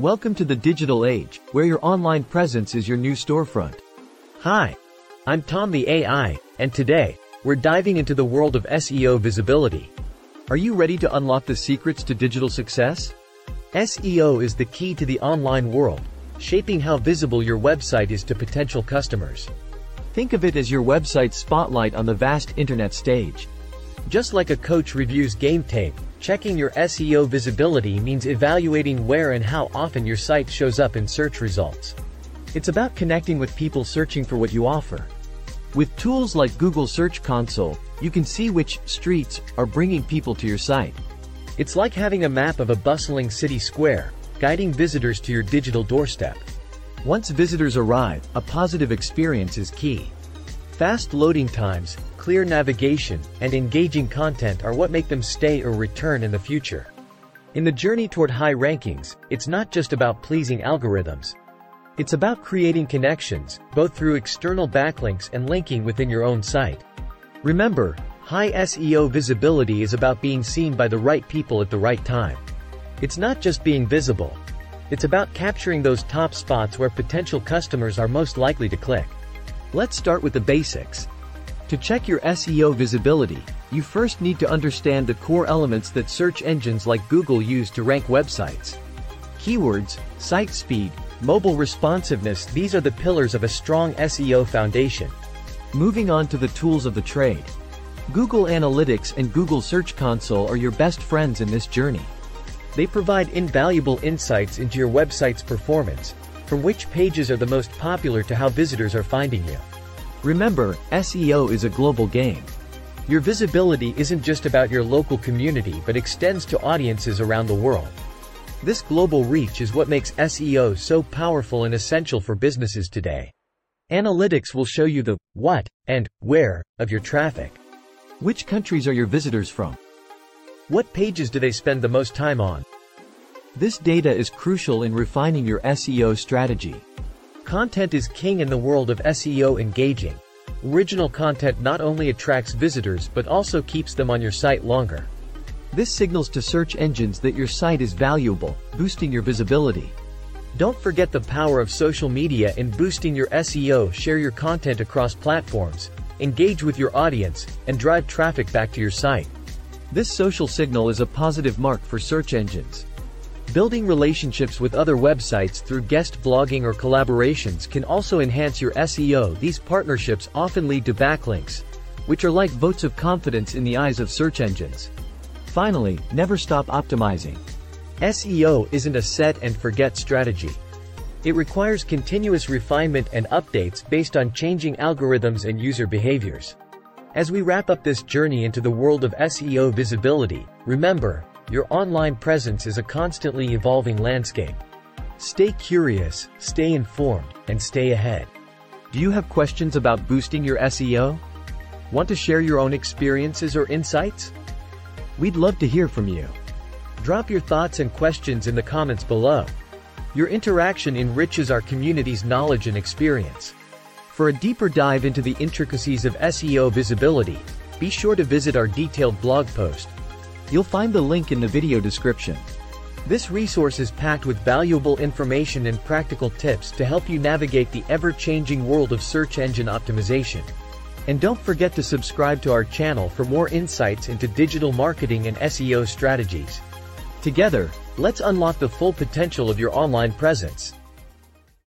Welcome to the digital age, where your online presence is your new storefront. Hi, I'm Tom the AI, and today, we're diving into the world of SEO visibility. Are you ready to unlock the secrets to digital success? SEO is the key to the online world, shaping how visible your website is to potential customers. Think of it as your website's spotlight on the vast internet stage. Just like a coach reviews game tape, checking your SEO visibility means evaluating where and how often your site shows up in search results. It's about connecting with people searching for what you offer. With tools like Google Search Console, you can see which streets are bringing people to your site. It's like having a map of a bustling city square, guiding visitors to your digital doorstep. Once visitors arrive, a positive experience is key. Fast loading times, clear navigation, and engaging content are what make them stay or return in the future. In the journey toward high rankings, it's not just about pleasing algorithms. It's about creating connections, both through external backlinks and linking within your own site. Remember, high SEO visibility is about being seen by the right people at the right time. It's not just being visible. It's about capturing those top spots where potential customers are most likely to click. Let's start with the basics. To check your SEO visibility, you first need to understand the core elements that search engines like Google use to rank websites. Keywords, site speed, mobile responsiveness these are the pillars of a strong SEO foundation. Moving on to the tools of the trade. Google Analytics and Google Search Console are your best friends in this journey. They provide invaluable insights into your website's performance, from which pages are the most popular to how visitors are finding you. Remember, SEO is a global game. Your visibility isn't just about your local community but extends to audiences around the world. This global reach is what makes SEO so powerful and essential for businesses today. Analytics will show you the what and where of your traffic. Which countries are your visitors from? What pages do they spend the most time on? This data is crucial in refining your SEO strategy. Content is king in the world of SEO engaging. Original content not only attracts visitors but also keeps them on your site longer. This signals to search engines that your site is valuable, boosting your visibility. Don't forget the power of social media in boosting your SEO. Share your content across platforms, engage with your audience, and drive traffic back to your site. This social signal is a positive mark for search engines. Building relationships with other websites through guest blogging or collaborations can also enhance your SEO. These partnerships often lead to backlinks, which are like votes of confidence in the eyes of search engines. Finally, never stop optimizing. SEO isn't a set and forget strategy. It requires continuous refinement and updates based on changing algorithms and user behaviors. As we wrap up this journey into the world of SEO visibility, remember, your online presence is a constantly evolving landscape. Stay curious, stay informed, and stay ahead. Do you have questions about boosting your SEO? Want to share your own experiences or insights? We'd love to hear from you. Drop your thoughts and questions in the comments below. Your interaction enriches our community's knowledge and experience. For a deeper dive into the intricacies of SEO visibility, be sure to visit our detailed blog post. You'll find the link in the video description. This resource is packed with valuable information and practical tips to help you navigate the ever-changing world of search engine optimization. And don't forget to subscribe to our channel for more insights into digital marketing and SEO strategies. Together, let's unlock the full potential of your online presence.